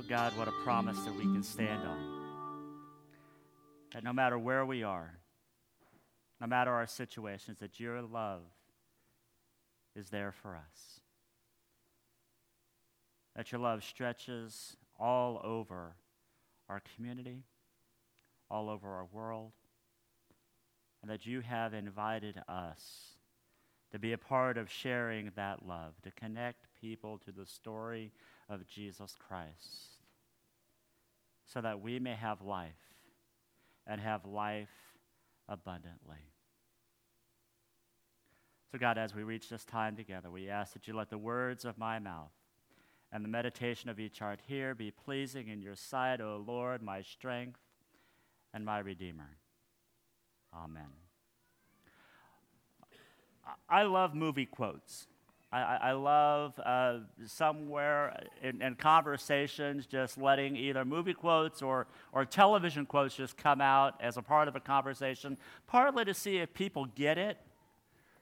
Oh God, what a promise that we can stand on. That no matter where we are, no matter our situations, that your love is there for us. That your love stretches all over our community, all over our world, and that you have invited us to be a part of sharing that love, to connect people to the story of Jesus Christ, so that we may have life and have life abundantly. So, God, as we reach this time together, we ask that you let the words of my mouth and the meditation of each heart here be pleasing in your sight, O Lord, my strength and my Redeemer. Amen. I love movie quotes. I, I love uh, somewhere in, in, conversations just letting either movie quotes or, or television quotes just come out as a part of a conversation, partly to see if people get it,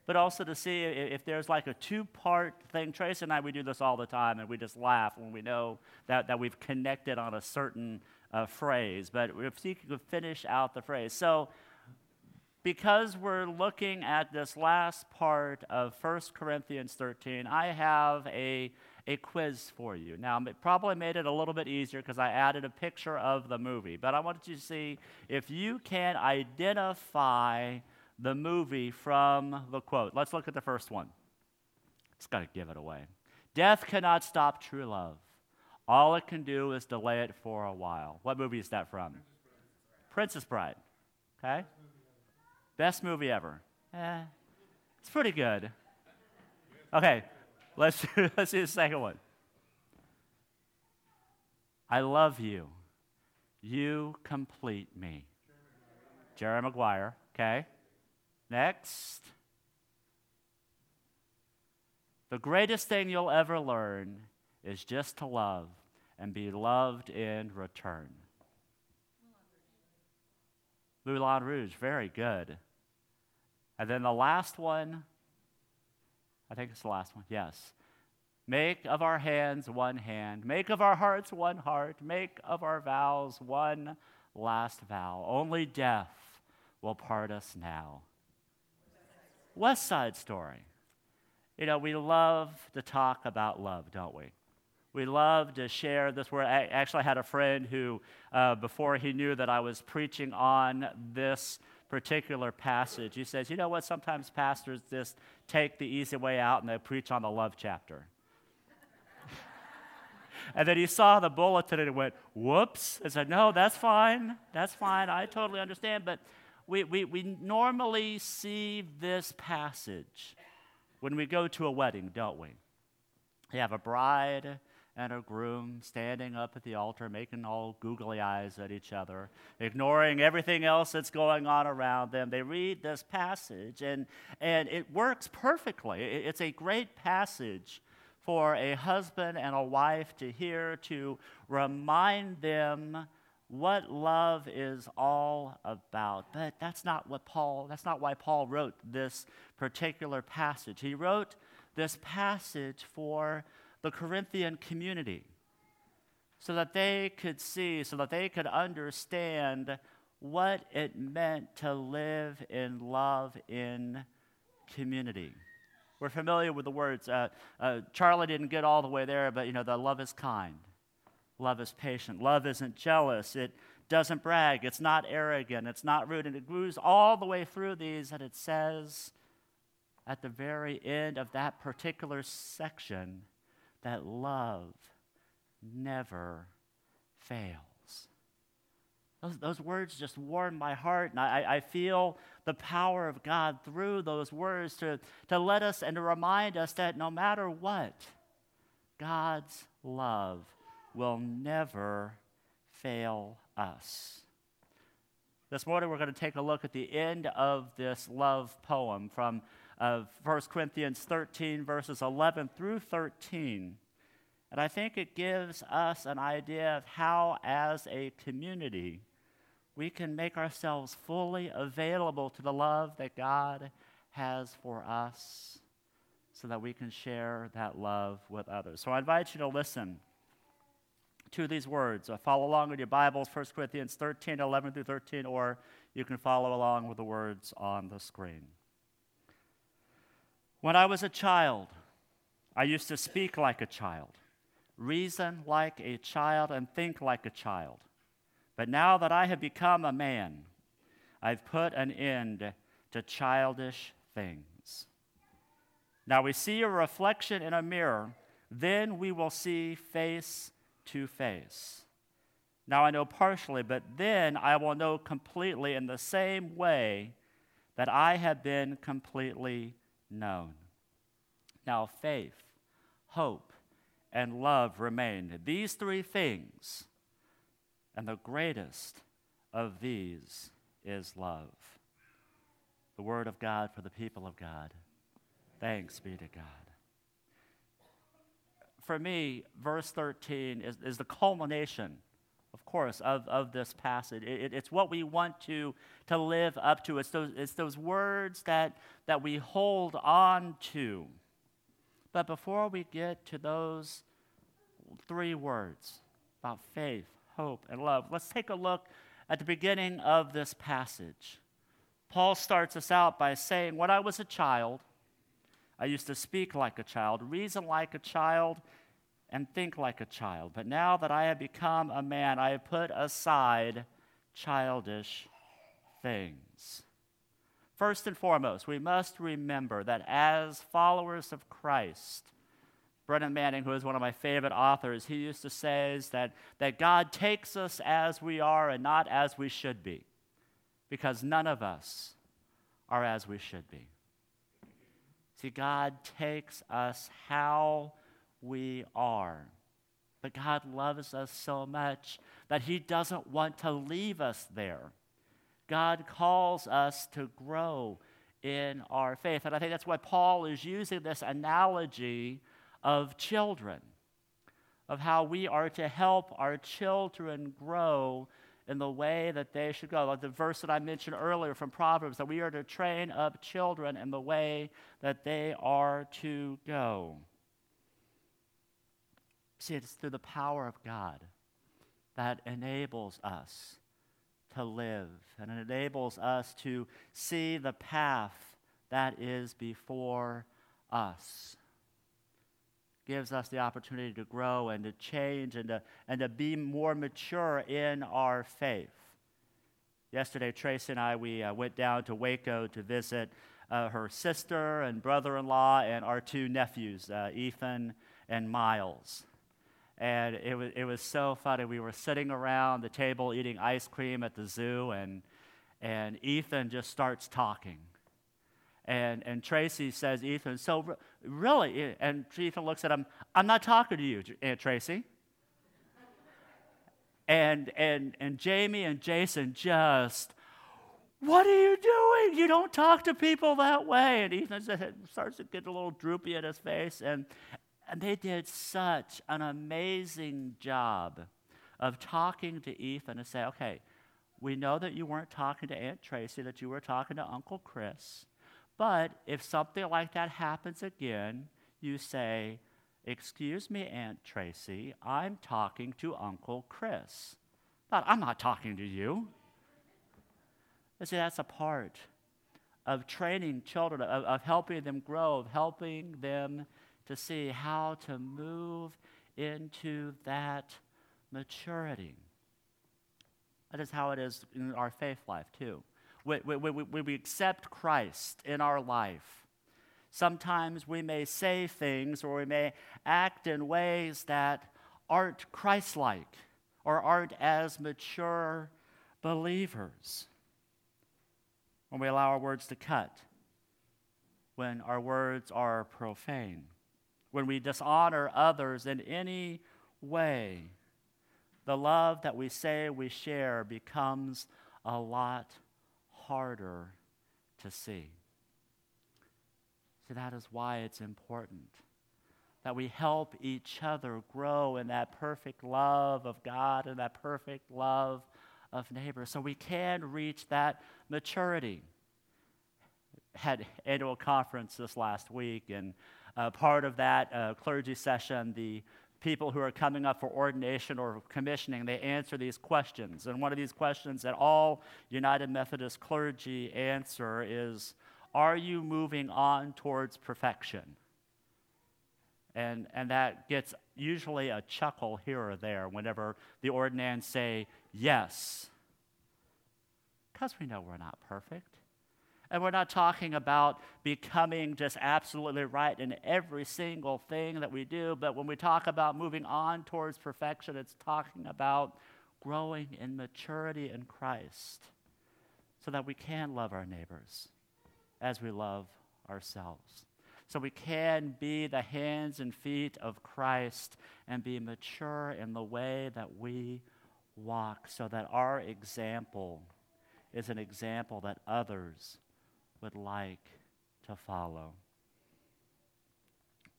but also to see if there's like a two part thing. Tracy and I, we do this all the time, and we just laugh when we know that, that we've connected on a certain uh, phrase. But if you could finish out the phrase. So, because we're looking at this last part of 1 Corinthians 13, I have a, a quiz for you. Now, it probably made it a little bit easier because I added a picture of the movie, but I wanted you to see if you can identify the movie from the quote. Let's look at the first one. It's got to give it away. Death cannot stop true love. All it can do is delay it for a while. What movie is that from? Princess Bride. Okay? Best movie ever. Eh, it's pretty good. Okay, let's, let's do the second one. I love you. You complete me. Jerry Maguire, okay? Next. The greatest thing you'll ever learn is just to love and be loved in return. Moulin Rouge, very good. And then the last one, I think it's the last one, yes. Make of our hands one hand, make of our hearts one heart, make of our vows one last vow. Only death will part us now. West Side Story. You know, we love to talk about love, don't we? We love to share this word. I actually had a friend who, uh, before he knew that I was preaching on this particular passage. He says, You know what? Sometimes pastors just take the easy way out and they preach on the love chapter. and then he saw the bulletin and went, Whoops. I said, No, that's fine. That's fine. I totally understand. But we, we, we normally see this passage when we go to a wedding, don't we? You have a bride and a groom standing up at the altar, making all googly eyes at each other, ignoring everything else that's going on around them. They read this passage, and, and it works perfectly. It's a great passage for a husband and a wife to hear to remind them what love is all about. But that's not what Paul, that's not why Paul wrote this particular passage. He wrote this passage for the Corinthian community so that they could see, so that they could understand what it meant to live in love in community. We're familiar with the words. Uh, uh, Charlie didn't get all the way there, but you know, the love is kind, love is patient, love isn't jealous, it doesn't brag, it's not arrogant, it's not rude, and it moves all the way through these, and it says at the very end of that particular section that love never fails. Those, those words just warm my heart, and I, I feel the power of God through those words to, to let us and to remind us that no matter what, God's love will never fail us. This morning, we're going to take a look at the end of this love poem from uh, 1 Corinthians 13, verses 11 through 13. And I think it gives us an idea of how, as a community, we can make ourselves fully available to the love that God has for us so that we can share that love with others. So I invite you to listen to these words. Uh, follow along with your Bibles, 1 Corinthians 13, 11 through 13, or you can follow along with the words on the screen. When I was a child, I used to speak like a child, reason like a child, and think like a child. But now that I have become a man, I've put an end to childish things. Now we see a reflection in a mirror, then we will see face to face. Now I know partially, but then I will know completely in the same way that I have been completely known. Now faith, hope, and love remain. These three things, and the greatest of these is love. The word of God for the people of God. Thanks be to God for me, verse 13 is, is the culmination, of course, of, of this passage. It, it, it's what we want to, to live up to. It's those, it's those words that, that we hold on to. But before we get to those three words about faith, hope, and love, let's take a look at the beginning of this passage. Paul starts us out by saying, When I was a child, I used to speak like a child, reason like a child, and think like a child. But now that I have become a man, I have put aside childish things. First and foremost, we must remember that as followers of Christ, Brennan Manning, who is one of my favorite authors, he used to say that, that God takes us as we are and not as we should be, because none of us are as we should be. See, God takes us how we are. But God loves us so much that He doesn't want to leave us there. God calls us to grow in our faith. And I think that's why Paul is using this analogy of children, of how we are to help our children grow in the way that they should go. Like the verse that I mentioned earlier from Proverbs, that we are to train up children in the way that they are to go. See, it's through the power of God that enables us to live and it enables us to see the path that is before us. Gives us the opportunity to grow and to change and to, and to be more mature in our faith. Yesterday, Tracy and I, we uh, went down to Waco to visit uh, her sister and brother in law and our two nephews, uh, Ethan and Miles and it was, it was so funny. We were sitting around the table eating ice cream at the zoo, and, and Ethan just starts talking. And, and Tracy says, Ethan, so really? And Ethan looks at him, I'm not talking to you, Aunt Tracy. and, and, and Jamie and Jason just, what are you doing? You don't talk to people that way. And Ethan starts to get a little droopy at his face. And, and they did such an amazing job of talking to Ethan and say, okay, we know that you weren't talking to Aunt Tracy, that you were talking to Uncle Chris. But if something like that happens again, you say, Excuse me, Aunt Tracy, I'm talking to Uncle Chris. But I'm not talking to you. You see, that's a part of training children, of, of helping them grow, of helping them to see how to move into that maturity. That is how it is in our faith life, too. When, when, when we accept Christ in our life, sometimes we may say things or we may act in ways that aren't Christ like or aren't as mature believers. When we allow our words to cut, when our words are profane when we dishonor others in any way, the love that we say we share becomes a lot harder to see. So that is why it's important that we help each other grow in that perfect love of God and that perfect love of neighbor so we can reach that maturity. Had annual conference this last week, and uh, part of that uh, clergy session, the people who are coming up for ordination or commissioning, they answer these questions. And one of these questions that all United Methodist clergy answer is Are you moving on towards perfection? And, and that gets usually a chuckle here or there whenever the ordinands say yes. Because we know we're not perfect. And we're not talking about becoming just absolutely right in every single thing that we do, but when we talk about moving on towards perfection, it's talking about growing in maturity in Christ so that we can love our neighbors as we love ourselves. So we can be the hands and feet of Christ and be mature in the way that we walk so that our example is an example that others would like to follow.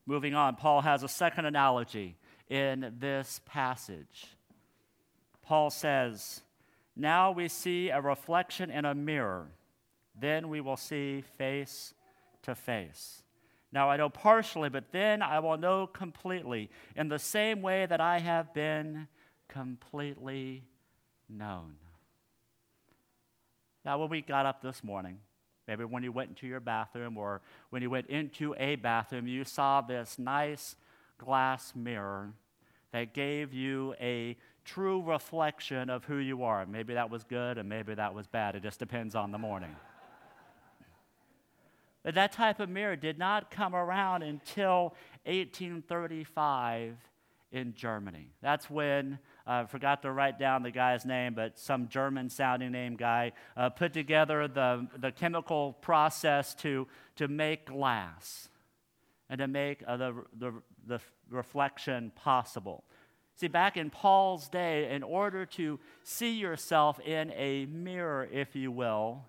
Moving on, Paul has a second analogy in this passage. Paul says, Now we see a reflection in a mirror, then we will see face to face. Now I know partially, but then I will know completely, in the same way that I have been completely known. Now, when we got up this morning, Maybe when you went into your bathroom or when you went into a bathroom, you saw this nice glass mirror that gave you a true reflection of who you are. Maybe that was good and maybe that was bad. It just depends on the morning. but that type of mirror did not come around until 1835 in Germany. That's when I uh, forgot to write down the guy's name, but some German sounding name guy uh, put together the, the chemical process to, to make glass and to make uh, the, the, the reflection possible. See, back in Paul's day, in order to see yourself in a mirror, if you will,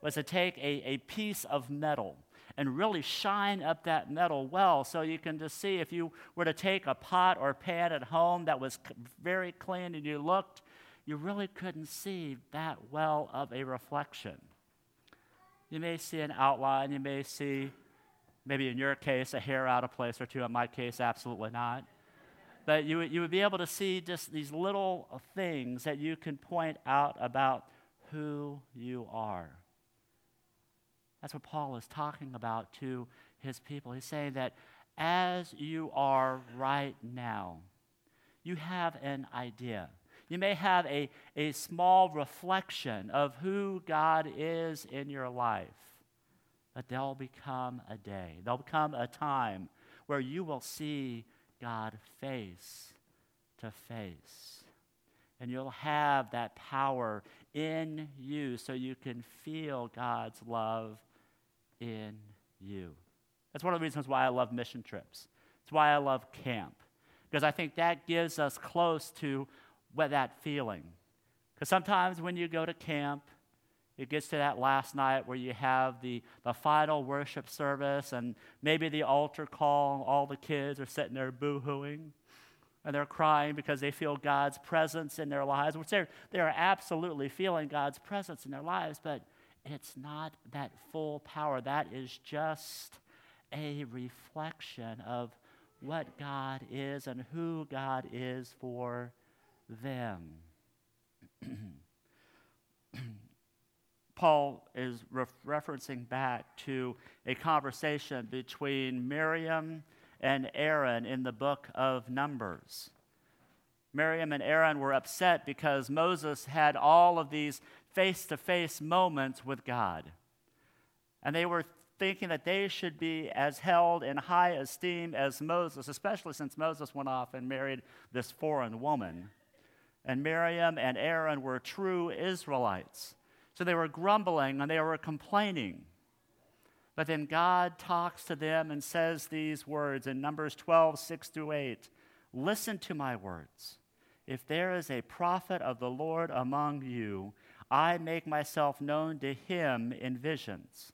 was to take a, a piece of metal and really shine up that metal well so you can just see if you were to take a pot or pan at home that was very clean and you looked, you really couldn't see that well of a reflection. You may see an outline, you may see, maybe in your case, a hair out of place or two. In my case, absolutely not. But you, you would be able to see just these little things that you can point out about who you are. That's what Paul is talking about to his people. He's saying that as you are right now, you have an idea. You may have a, a small reflection of who God is in your life, but there'll become a day, there'll become a time where you will see God face to face. And you'll have that power in you so you can feel God's love in you. That's one of the reasons why I love mission trips. It's why I love camp, because I think that gives us close to what that feeling. Because sometimes when you go to camp, it gets to that last night where you have the, the final worship service and maybe the altar call. All the kids are sitting there boo hooing and they're crying because they feel God's presence in their lives, which they're, they're absolutely feeling God's presence in their lives. But it's not that full power. That is just a reflection of what God is and who God is for them. Paul is re- referencing back to a conversation between Miriam and Aaron in the book of Numbers. Miriam and Aaron were upset because Moses had all of these face to face moments with God. And they were thinking that they should be as held in high esteem as Moses, especially since Moses went off and married this foreign woman. And Miriam and Aaron were true Israelites. So they were grumbling and they were complaining. But then God talks to them and says these words in Numbers 12, 6 through 8 Listen to my words if there is a prophet of the Lord among you, I make myself known to him in visions.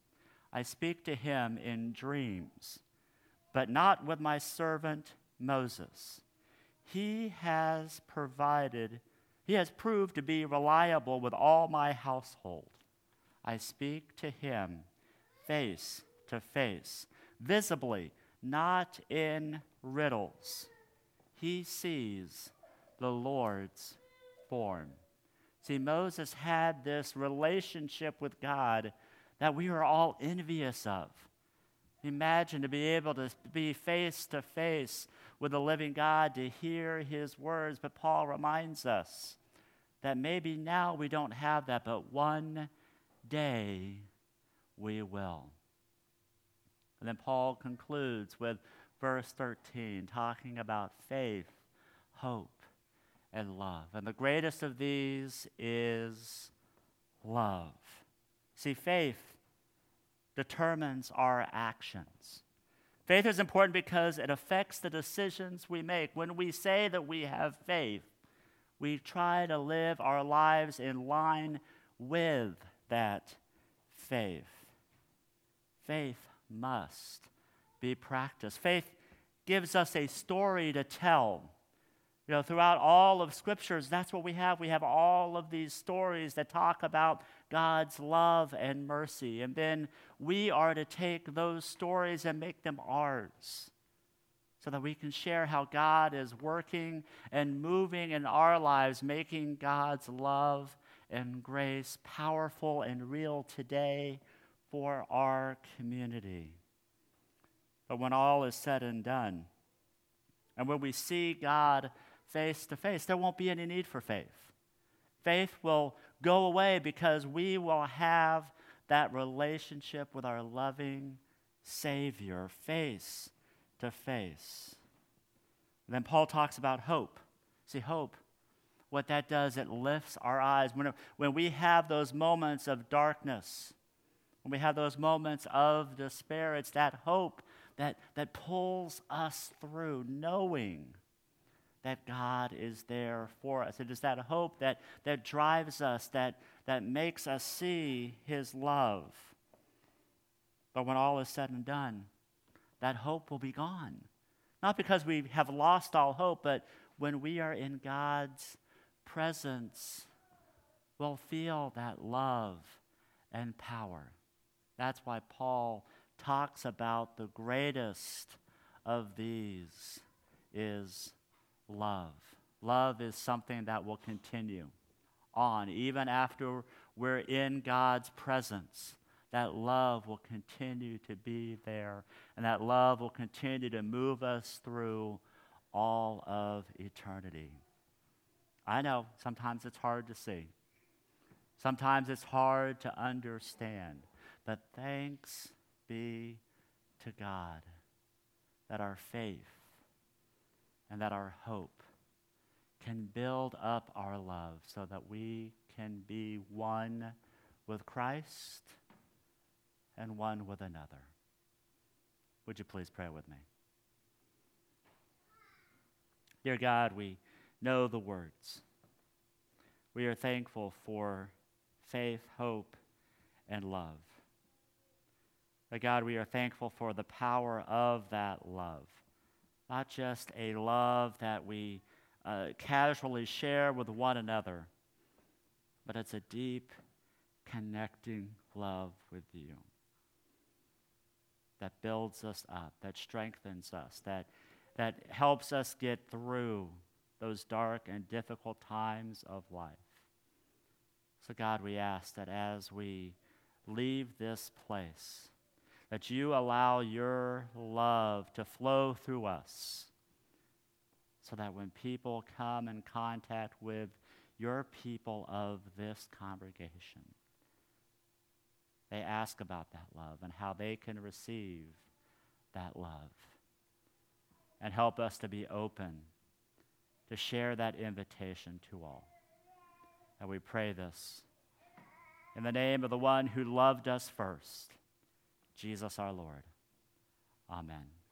I speak to him in dreams, but not with my servant Moses. He has provided, he has proved to be reliable with all my household. I speak to him face to face, visibly, not in riddles. He sees the Lord's form. See, Moses had this relationship with God that we are all envious of. Imagine to be able to be face to face with the living God, to hear his words. But Paul reminds us that maybe now we don't have that, but one day we will. And then Paul concludes with verse 13, talking about faith, hope, and love. And the greatest of these is love. See, faith determines our actions. Faith is important because it affects the decisions we make. When we say that we have faith, we try to live our lives in line with that faith. Faith must be practiced. Faith gives us a story to tell. You know, throughout all of scriptures, that's what we have. We have all of these stories that talk about God's love and mercy. And then we are to take those stories and make them ours so that we can share how God is working and moving in our lives, making God's love and grace powerful and real today for our community. But when all is said and done, and when we see God face to face, there won't be any need for faith. Faith will go away because we will have that relationship with our loving Savior face to face. Then Paul talks about hope. See, hope, what that does, it lifts our eyes. When, when we have those moments of darkness, when we have those moments of despair, it's that hope that, that pulls us through, knowing that God is there for us. It is that hope that, that drives us, that, that makes us see His love. But when all is said and done, that hope will be gone. Not because we have lost all hope, but when we are in God's presence, we'll feel that love and power. That's why Paul talks about the greatest of these is love. Love is something that will continue on even after we're in God's presence. That love will continue to be there, and that love will continue to move us through all of eternity. I know sometimes it's hard to see, sometimes it's hard to understand, but thanks be to God that our faith and that our hope can build up our love so that we can be one with Christ and one with another. Would you please pray with me? Dear God, we know the words. We are thankful for faith, hope, and love. But God, we are thankful for the power of that love. Not just a love that we uh, casually share with one another, but it's a deep, connecting love with you that builds us up, that strengthens us, that, that helps us get through those dark and difficult times of life. So, God, we ask that as we leave this place, that you allow your love to flow through us so that when people come in contact with your people of this congregation, they ask about that love and how they can receive that love. And help us to be open to share that invitation to all. And we pray this in the name of the one who loved us first Jesus our Lord. Amen.